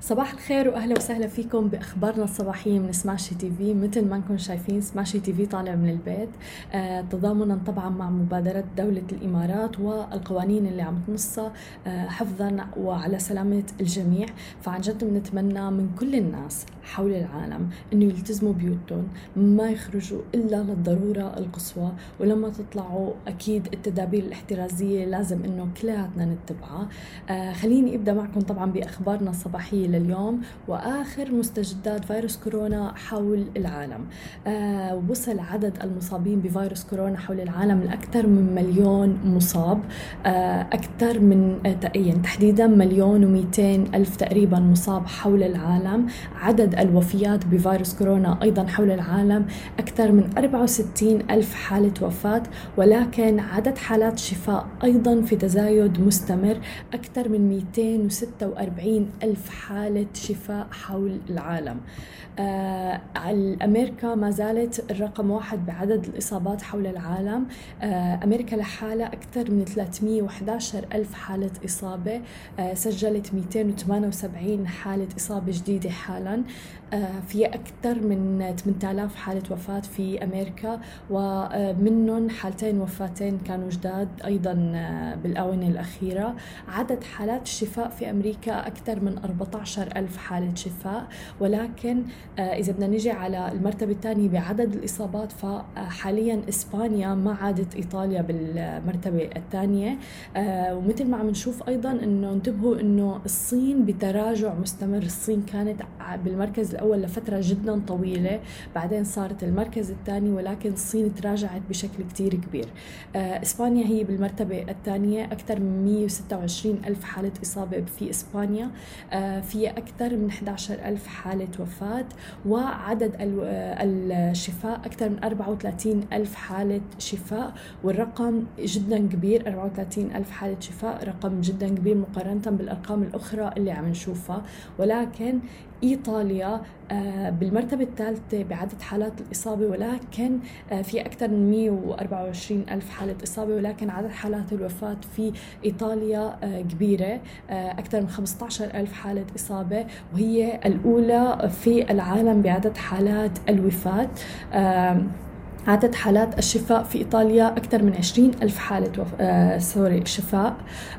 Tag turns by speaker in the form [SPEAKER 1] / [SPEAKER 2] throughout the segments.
[SPEAKER 1] صباح الخير وأهلا وسهلا فيكم بأخبارنا الصباحية من سماشي تي في. مثل ما انكم شايفين سماشي تي في طالع من البيت. آه تضامنا طبعا مع مبادرة دولة الإمارات والقوانين اللي عم تنصها آه حفظا وعلى سلامة الجميع. فعن جد بنتمنى من كل الناس حول العالم إنه يلتزموا بيوتهم ما يخرجوا إلا للضرورة القصوى. ولما تطلعوا أكيد التدابير الاحترازية لازم إنه كلياتنا نتبعها. آه خليني أبدأ معكم طبعا بأخبارنا الصباحية لليوم وآخر مستجدات فيروس كورونا حول العالم. آه وصل عدد المصابين بفيروس كورونا حول العالم لأكثر من مليون مصاب. آه أكثر من آه يعني تحديدا مليون و200 ألف تقريبا مصاب حول العالم. عدد الوفيات بفيروس كورونا أيضا حول العالم أكثر من 64 ألف حالة وفاة. ولكن عدد حالات شفاء أيضا في تزايد مستمر أكثر من 246 ألف حالة شفاء حول العالم. آه أمريكا ما زالت الرقم واحد بعدد الإصابات حول العالم. آه أمريكا لحالها أكثر من 311 ألف حالة إصابة. آه سجلت 278 حالة إصابة جديدة حالا. في أكثر من 8000 حالة وفاة في أمريكا ومنهم حالتين وفاتين كانوا جداد أيضا بالآونة الأخيرة. عدد حالات الشفاء في أمريكا أكثر من 14 ألف حالة شفاء ولكن آه، إذا بدنا نجي على المرتبة الثانية بعدد الإصابات فحاليا إسبانيا ما عادت إيطاليا بالمرتبة الثانية. ومثل ما عم نشوف أيضا أنه انتبهوا أنه الصين بتراجع مستمر الصين كانت بالمركز الأول لفترة جدا طويلة بعدين صارت المركز الثاني ولكن الصين تراجعت بشكل كتير كبير. آه، إسبانيا هي بالمرتبة الثانية أكثر من 126 ألف حالة إصابة في إسبانيا. آه، فيها أكثر من 11 ألف حالة وفاة وعدد الشفاء أكثر من 34 ألف حالة شفاء والرقم جدا كبير 34 ألف حالة شفاء رقم جدا كبير مقارنة بالأرقام الأخرى اللي عم نشوفها. ولكن إيطاليا آه، بالمرتبة الثالثة بعدد حالات الإصابة ولكن آه، في أكثر من 124 ألف حالة إصابة ولكن عدد حالات الوفاة في إيطاليا آه، كبيرة أكثر من 15 ألف حالة إصابة وهي الأولى في العالم بعدد حالات الوفاة عدد حالات الشفاء في إيطاليا أكثر من 20 ألف حالة وف... آه سوري شفاء.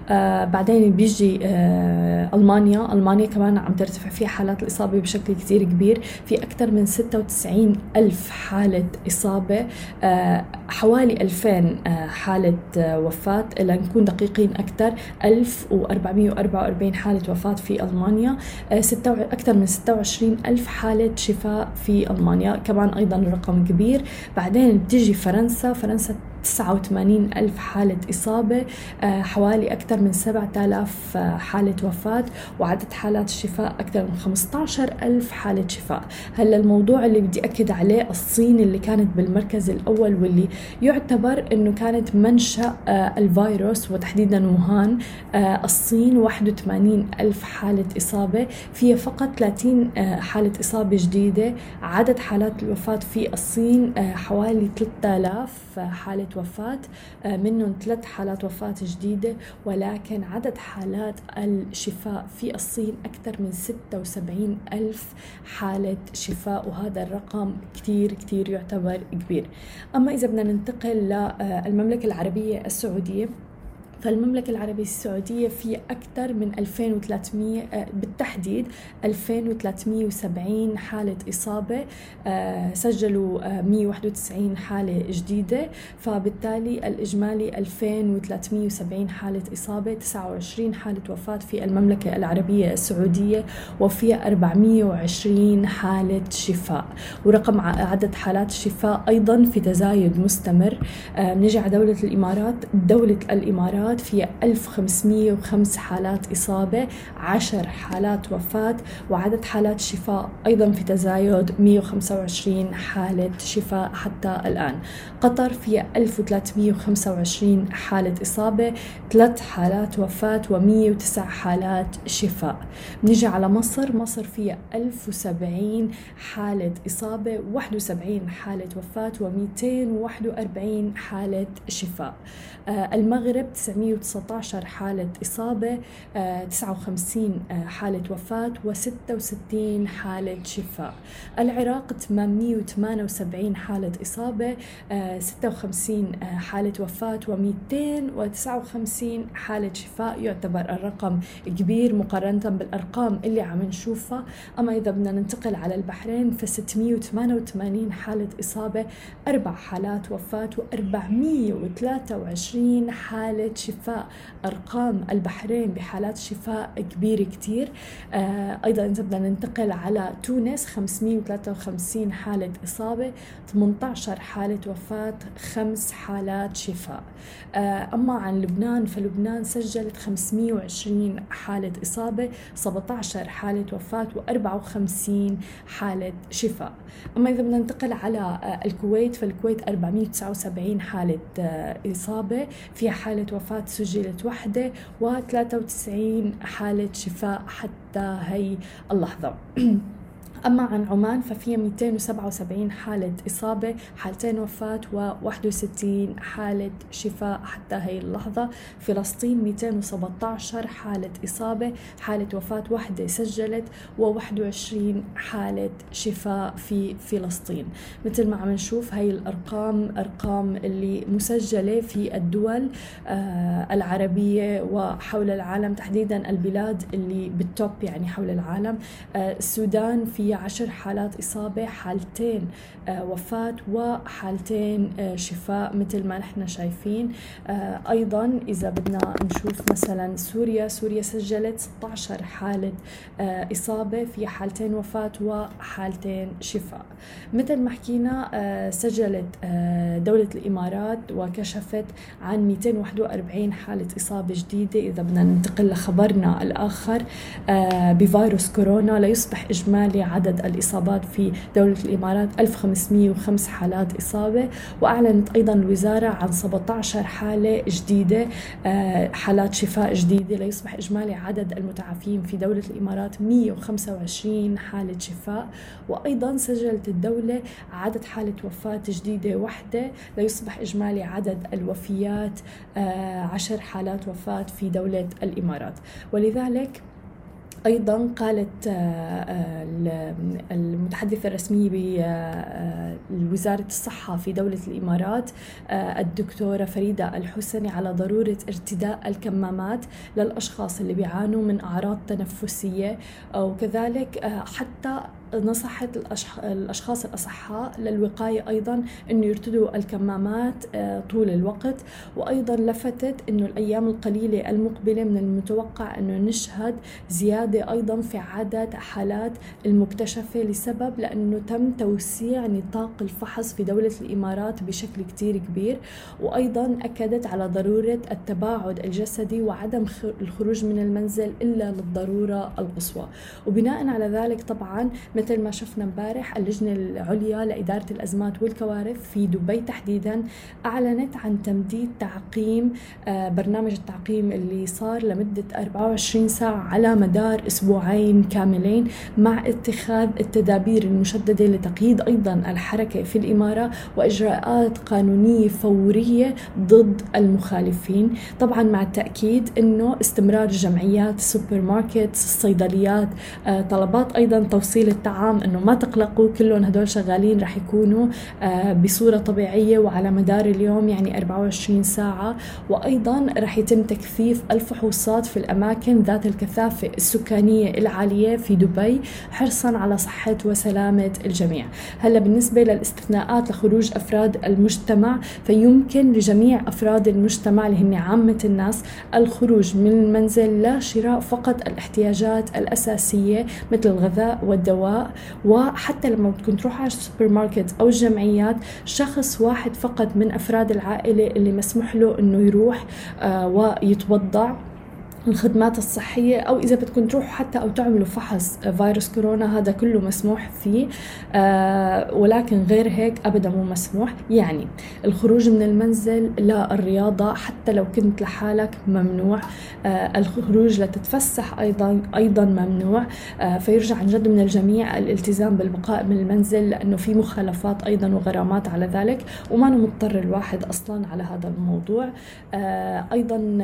[SPEAKER 1] آه بعدين بيجي آه ألمانيا. ألمانيا كمان عم ترتفع فيها حالات الإصابة بشكل كثير كبير. في أكثر من 96 ألف حالة إصابة. آه حوالي 2000 آه حالة آه وفاة. لنكون دقيقين أكثر 1444 حالة وفاة في ألمانيا. آه أكثر من 26 ألف حالة شفاء في ألمانيا. كمان أيضا رقم كبير. بعدين بعدين بتيجي فرنسا فرنسا 89 ألف حالة إصابة آه، حوالي أكثر من 7000 آه، حالة وفاة وعدد حالات الشفاء أكثر من 15 ألف حالة شفاء. هلا الموضوع اللي بدي أكد عليه الصين اللي كانت بالمركز الأول واللي يعتبر أنه كانت منشأ آه، الفيروس وتحديدا ووهان الصين 81 ألف حالة إصابة. فيها فقط 30 حالة إصابة جديدة. عدد حالات الوفاة في الصين حوالي 3000 حالة وفاة آه، منهم ثلاث حالات وفاة جديدة ولكن عدد حالات الشفاء في الصين أكثر من 76 ألف حالة شفاء وهذا الرقم كثير كثير يعتبر كبير. أما إذا بدنا ننتقل للمملكة العربية السعودية فالمملكة العربية السعودية في أكثر من 2300 آه، بالتحديد 2370 حالة إصابة آه، سجلوا 191 آه، حالة جديدة. فبالتالي الإجمالي 2370 حالة إصابة 29 حالة وفاة في المملكة العربية السعودية وفي 420 حالة شفاء. ورقم عدد حالات الشفاء أيضا في تزايد مستمر. نجي على دولة الإمارات. دولة الإمارات الإمارات فيها 1505 حالات إصابة 10 حالات وفاة وعدد حالات شفاء أيضا في تزايد 125 حالة شفاء حتى الآن. قطر فيها 1325 حالة إصابة 3 حالات وفاة و109 حالات شفاء. نيجي على مصر مصر فيها 1070 حالة إصابة 71 حالة وفاة و241 حالة شفاء. آه، المغرب 900 719 حالة إصابة 59 حالة وفاة و66 حالة شفاء. العراق 878 حالة إصابة 56 حالة وفاة و259 حالة شفاء. يعتبر الرقم كبير مقارنة بالأرقام اللي عم نشوفها. أما إذا بدنا ننتقل على البحرين ف 688 حالة إصابة أربع حالات وفاة و423 حالة شفاء أرقام البحرين بحالات شفاء كبيرة كتير. آه أيضا إذا بدنا ننتقل على تونس 553 حالة إصابة 18 حالة وفاة خمس حالات شفاء. آه أما عن لبنان فلبنان سجلت 520 حالة إصابة 17 حالة وفاة و54 حالة شفاء. أما إذا بدنا ننتقل على آه، الكويت فالكويت 479 حالة إصابة فيها حالة وفاة سجلت وحدة و93 حالة شفاء حتى هي اللحظة أما عن عمان ففيها 277 حالة إصابة حالتين وفاة و61 حالة شفاء حتى هي اللحظة. فلسطين 217 حالة إصابة حالة وفاة واحدة سجلت و21 حالة شفاء في فلسطين. مثل ما عم نشوف هاي الأرقام أرقام اللي مسجلة في الدول آه، العربية وحول العالم تحديدا البلاد اللي بالتوب يعني حول العالم. آه، السودان في عشر حالات إصابة حالتين آه، وفاة وحالتين آه، شفاء مثل ما نحن شايفين. آه، أيضا إذا بدنا نشوف مثلا سوريا سوريا سجلت 16 حالة إصابة في حالتين وفاة وحالتين شفاء. مثل ما حكينا سجلت دولة الإمارات وكشفت عن 241 حالة إصابة جديدة. إذا بدنا ننتقل لخبرنا الآخر بفيروس كورونا ليصبح إجمالي الإصابات في دولة الإمارات 1505 حالات إصابة. وأعلنت أيضا الوزارة عن 17 حالة جديدة آه، حالات شفاء جديدة ليصبح إجمالي عدد المتعافين في دولة الإمارات 125 حالة شفاء. وأيضا سجلت الدولة عدد حالة وفاة جديدة واحدة ليصبح إجمالي عدد الوفيات 10 آه، حالات وفاة في دولة الإمارات. ولذلك أيضا قالت آه، آه، المتحدثة الرسمية بوزاره الصحة في دولة الإمارات آه، الدكتورة فريدة الحسني على ضرورة ارتداء الكمامات للأشخاص اللي بيعانوا من أعراض تنفسية وكذلك حتى نصحت الأشخاص الأصحاء للوقاية أيضا أنه يرتدوا الكمامات آه، طول الوقت وأيضا لفتت أنه الأيام القليلة المقبلة من المتوقع أنه نشهد زيادة أيضا في عدد حالات المكتشفة لسبب لأنه تم توسيع نطاق الفحص في دولة الإمارات بشكل كتير كبير وأيضا أكدت على ضرورة التباعد الجسدي وعدم الخروج من المنزل إلا للضرورة القصوى. وبناء على ذلك طبعا مثل ما شفنا امبارح اللجنة العليا لإدارة الأزمات والكوارث في دبي تحديدا أعلنت عن تمديد تعقيم آه، برنامج التعقيم اللي صار لمدة 24 ساعة على مدار أسبوعين كاملين مع اتخاذ التدابير المشددة لتقييد أيضا الحركة في الإمارة وإجراءات قانونية فورية ضد المخالفين. طبعا مع التأكيد أنه استمرار الجمعيات السوبر ماركت الصيدليات آه، طلبات أيضا توصيل التعقيم الطعام إنه ما تقلقوا كلهم هدول شغالين رح يكونوا آه، بصورة طبيعية وعلى مدار اليوم يعني 24 ساعة. وأيضا رح يتم تكثيف الفحوصات في الأماكن ذات الكثافة السكانية العالية في دبي حرصا على صحة وسلامة الجميع. هلأ بالنسبة للاستثناءات لخروج أفراد المجتمع فيمكن لجميع أفراد المجتمع اللي هن عامة الناس الخروج من المنزل لشراء فقط الاحتياجات الأساسية مثل الغذاء والدواء وحتى لما بدكم تروحوا على السوبر ماركت أو الجمعيات شخص واحد فقط من أفراد العائلة اللي مسموح له إنه يروح آه، ويتوضع. الخدمات الصحية أو إذا بدكم تروحوا حتى أو تعملوا فحص فيروس كورونا هذا كله مسموح فيه. آه ولكن غير هيك أبدا مو مسموح. يعني الخروج من المنزل للرياضة حتى لو كنت لحالك ممنوع. آه الخروج لتتفسح أيضا أيضا ممنوع. آه فيرجع عن جد من الجميع الالتزام بالبقاء من المنزل لأنه في مخالفات أيضا وغرامات على ذلك وما مضطر الواحد أصلا على هذا الموضوع. أيضا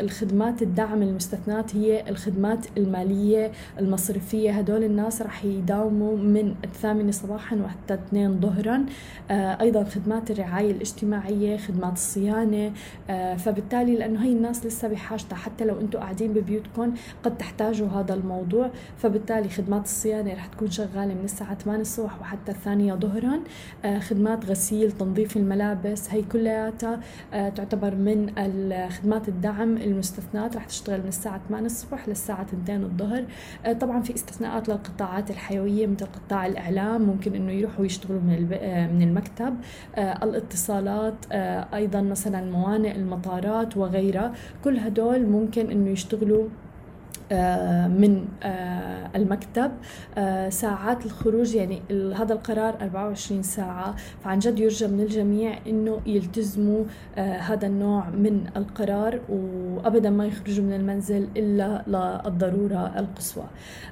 [SPEAKER 1] الخدمات الدعم المستثنات هي الخدمات المالية المصرفية. هدول الناس رح يداوموا من الثامنة صباحا وحتى اثنين ظهرا. آه، أيضا خدمات الرعاية الاجتماعية خدمات الصيانة. آه، فبالتالي لأنه هي الناس لسه بحاجتها حتى لو أنتم قاعدين ببيوتكم قد تحتاجوا هذا الموضوع. فبالتالي خدمات الصيانة رح تكون شغالة من الساعة 8 الصبح وحتى الثانية ظهرا. آه، خدمات غسيل تنظيف الملابس هي كلياتها تعتبر من خدمات الدعم المستثنات. رح تشتغل تشتغل من الساعة 8 الصبح للساعة 2 الظهر. آه، طبعا في استثناءات للقطاعات الحيوية مثل قطاع الإعلام ممكن إنه يروحوا يشتغلوا من آه، من المكتب. آه، الاتصالات أيضا مثلا موانئ المطارات وغيرها. كل هدول ممكن إنه يشتغلوا من آه، المكتب. آه، ساعات الخروج يعني هذا القرار 24 ساعة. فعن جد يرجى من الجميع إنه يلتزموا هذا النوع من القرار وأبدا ما يخرجوا من المنزل إلا للضرورة القصوى.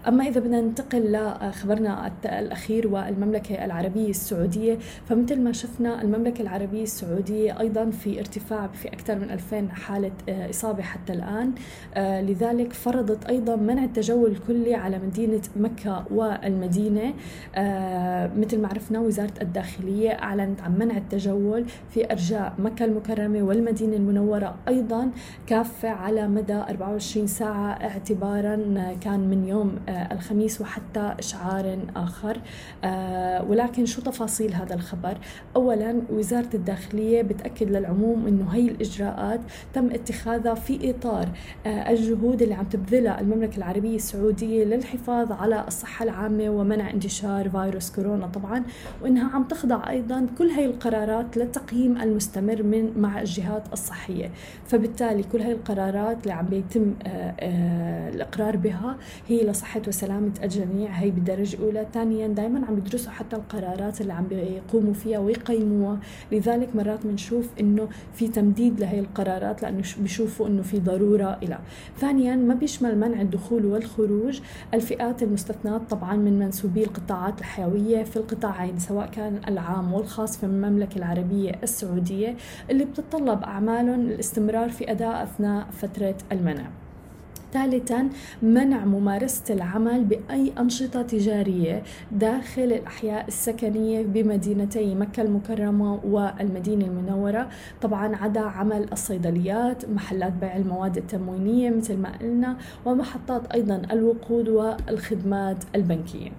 [SPEAKER 1] أما إذا بدنا ننتقل لخبرنا الأخير والمملكة العربية السعودية. فمثل ما شفنا المملكة العربية السعودية أيضا في ارتفاع في أكثر من 2000 حالة إصابة حتى الآن. لذلك فرضت أيضا منع التجول الكلي على مدينة مكة والمدينة. آه مثل ما عرفنا وزارة الداخلية أعلنت عن منع التجول في أرجاء مكة المكرمة والمدينة المنورة. أيضا كافة على مدى 24 ساعة اعتبارا كان من يوم آه الخميس وحتى إشعار آخر. آه ولكن شو تفاصيل هذا الخبر؟ أولا وزارة الداخلية بتأكد للعموم أنه هي الإجراءات تم اتخاذها في إطار الجهود اللي عم تبذلها المملكة العربية السعودية للحفاظ على الصحة العامة ومنع انتشار فيروس كورونا طبعا وإنها عم تخضع أيضا كل هاي القرارات للتقييم المستمر من مع الجهات الصحية. فبالتالي كل هاي القرارات اللي عم بيتم آه، آه، الإقرار بها هي لصحة وسلامة الجميع. هي بالدرجة الأولى ثانيا دائما عم بيدرسوا حتى القرارات اللي عم بيقوموا فيها ويقيموها. لذلك مرات بنشوف إنه في تمديد لهي القرارات لأنه بيشوفوا إنه في ضرورة إلى. ثانيا ما بيشمل منع الدخول والخروج. الفئات المستثنات طبعا من منسوبي القطاعات الحيوية في القطاعين سواء كان العام والخاص في المملكة العربية السعودية اللي بتتطلب أعمالهم الاستمرار في أداء أثناء فترة المنع. ثالثا منع ممارسة العمل بأي أنشطة تجارية داخل الأحياء السكنية بمدينتي مكة المكرمة والمدينة المنورة. طبعا عدا عمل الصيدليات محلات بيع المواد التموينية مثل ما قلنا ومحطات أيضا الوقود والخدمات البنكية.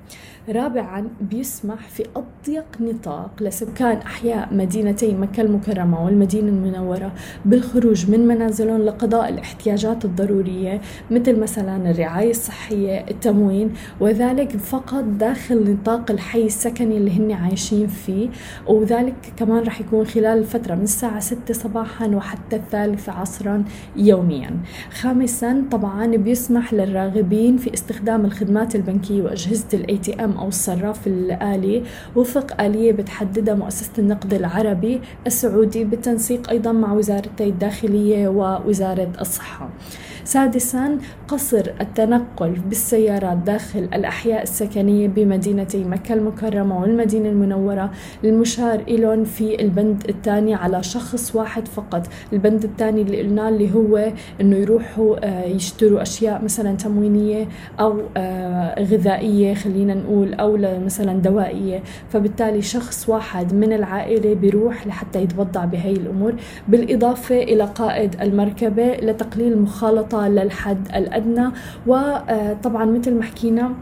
[SPEAKER 1] رابعا بيسمح في أضيق نطاق لسكان أحياء مدينتي مكة المكرمة والمدينة المنورة بالخروج من منازلهم لقضاء الاحتياجات الضرورية مثل مثلا الرعاية الصحية التموين وذلك فقط داخل نطاق الحي السكني اللي هن عايشين فيه. وذلك كمان رح يكون خلال الفترة من الساعة 6 صباحا وحتى الثالثة عصرا يوميا. خامسا طبعا بيسمح للراغبين في استخدام الخدمات البنكية وأجهزة ال ATM أو الصراف الآلي وفق آلية بتحددها مؤسسة النقد العربي السعودي بالتنسيق أيضا مع وزارتي الداخلية ووزارة الصحة. سادسا قصر التنقل بالسيارات داخل الأحياء السكنية بمدينتي مكة المكرمة والمدينة المنورة. المشار إلون في البند الثاني على شخص واحد فقط. البند الثاني اللي قلنا اللي هو أنه يروحوا آه، يشتروا أشياء مثلا تموينية أو آه، غذائية خلينا نقول أو مثلا دوائية. فبالتالي شخص واحد من العائلة بيروح لحتى يتبضع بهي الأمور. بالإضافة إلى قائد المركبة لتقليل للحد الأدنى وطبعا مثل ما حكينا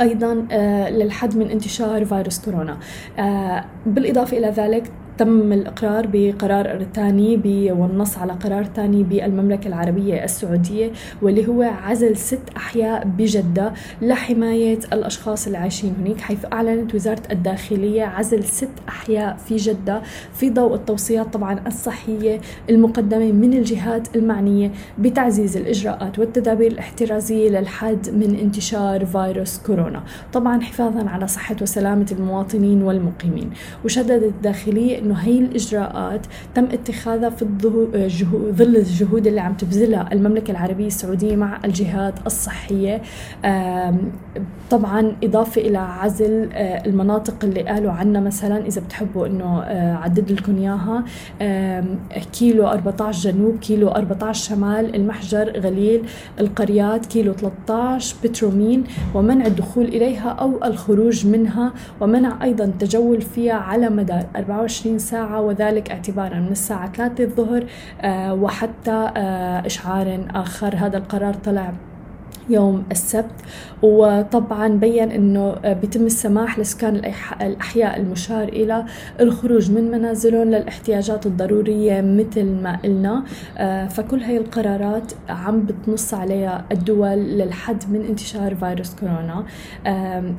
[SPEAKER 1] أيضا آه، للحد من انتشار فيروس كورونا. آه، بالإضافة إلى ذلك تم الإقرار بقرار ثاني والنص على قرار ثاني بالمملكة العربية السعودية واللي هو عزل ست أحياء بجدة لحماية الأشخاص اللي عايشين هناك حيث أعلنت وزارة الداخلية عزل ست أحياء في جدة في ضوء التوصيات طبعا الصحية المقدمة من الجهات المعنية بتعزيز الإجراءات والتدابير الاحترازية للحد من انتشار فيروس كورونا. طبعا حفاظا على صحة وسلامة المواطنين والمقيمين. وشددت الداخلية أنه هي الإجراءات تم اتخاذها في ظل الجهود اللي عم تبذلها المملكة العربية السعودية مع الجهات الصحية. طبعا إضافة إلى عزل آه، المناطق اللي قالوا عنها مثلا إذا بتحبوا أنه آه، عدد لكم إياها. كيلو 14 جنوب كيلو 14 شمال المحجر غليل القريات كيلو 13 بترومين ومنع الدخول إليها أو الخروج منها ومنع أيضا التجول فيها على مدار 24 ساعة وذلك اعتبارا من الساعة 3 الظهر آه، وحتى إشعار آخر. هذا القرار طلع يوم السبت. وطبعا بين إنه بيتم السماح لسكان الأحياء المشار إلى الخروج من منازلهم للإحتياجات الضرورية مثل ما قلنا. آه، فكل هاي القرارات عم بتنص عليها الدول للحد من انتشار فيروس كورونا.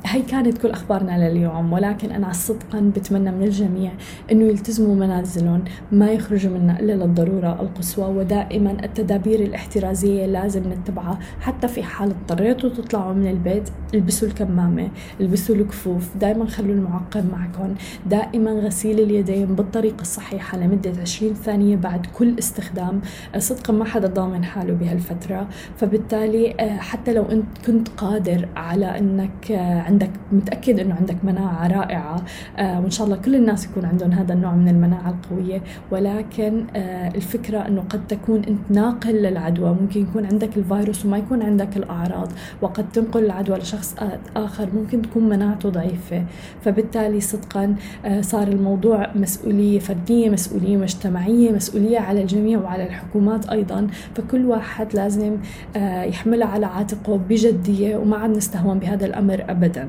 [SPEAKER 1] هي كانت كل أخبارنا لليوم. ولكن أنا صدقا بتمنى من الجميع إنه يلتزموا منازلهم ما يخرجوا منها إلا للضرورة القصوى. ودائما التدابير الاحترازية لازم نتبعها حتى في حال اضطريتوا تطلعوا من البيت البسوا الكمامة البسوا الكفوف دائما خلوا المعقم معكم. دائما غسيل اليدين بالطريقة الصحيحة لمدة 20 ثانية بعد كل استخدام. صدقا ما حدا ضامن حاله بهالفترة. فبالتالي آه، حتى لو انت كنت قادر على إنك آه، عندك متأكد إنه عندك مناعة رائعة آه، وإن شاء الله كل الناس يكون عندهم هذا النوع من المناعة القوية. ولكن الفكرة إنه قد تكون أنت ناقل للعدوى. ممكن يكون عندك الفيروس وما يكون عندك الأعراض وقد تنقل العدوى لشخص آخر ممكن تكون مناعته ضعيفة. فبالتالي صدقا صار الموضوع مسؤولية فردية مسؤولية مجتمعية مسؤولية على الجميع وعلى الحكومات أيضا. فكل واحد لازم يحملها على عاتقه بجدية وما عم نستهون بهذا الأمر أبدا.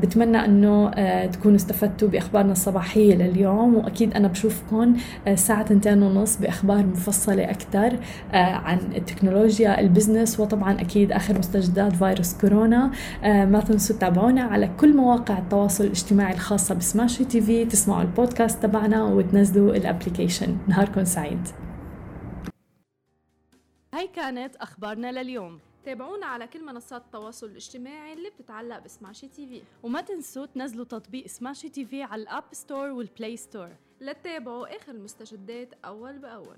[SPEAKER 1] بتمنى أنه تكونوا استفدتوا بأخبارنا الصباحية لليوم. وأكيد أنا بشوفكم الساعة تنتين ونص بأخبار مفصلة أكثر عن التكنولوجيا ال business وطبعا أكيد آخر مستجدات فيروس كورونا. آه، ما تنسوا تتابعونا على كل مواقع التواصل الاجتماعي الخاصة ب Smashi TV تسمعوا البودكاست تبعنا وتنزلوا ال application. نهاركم سعيد.
[SPEAKER 2] هاي كانت أخبارنا لليوم.
[SPEAKER 3] تابعونا على كل منصات التواصل الاجتماعي اللي بتتعلق ب Smashi TV.
[SPEAKER 2] وما تنسوا تنزلوا تطبيق Smashi TV على ال App Store وال Play Store.
[SPEAKER 3] لتتابعوا آخر المستجدات أول بأول.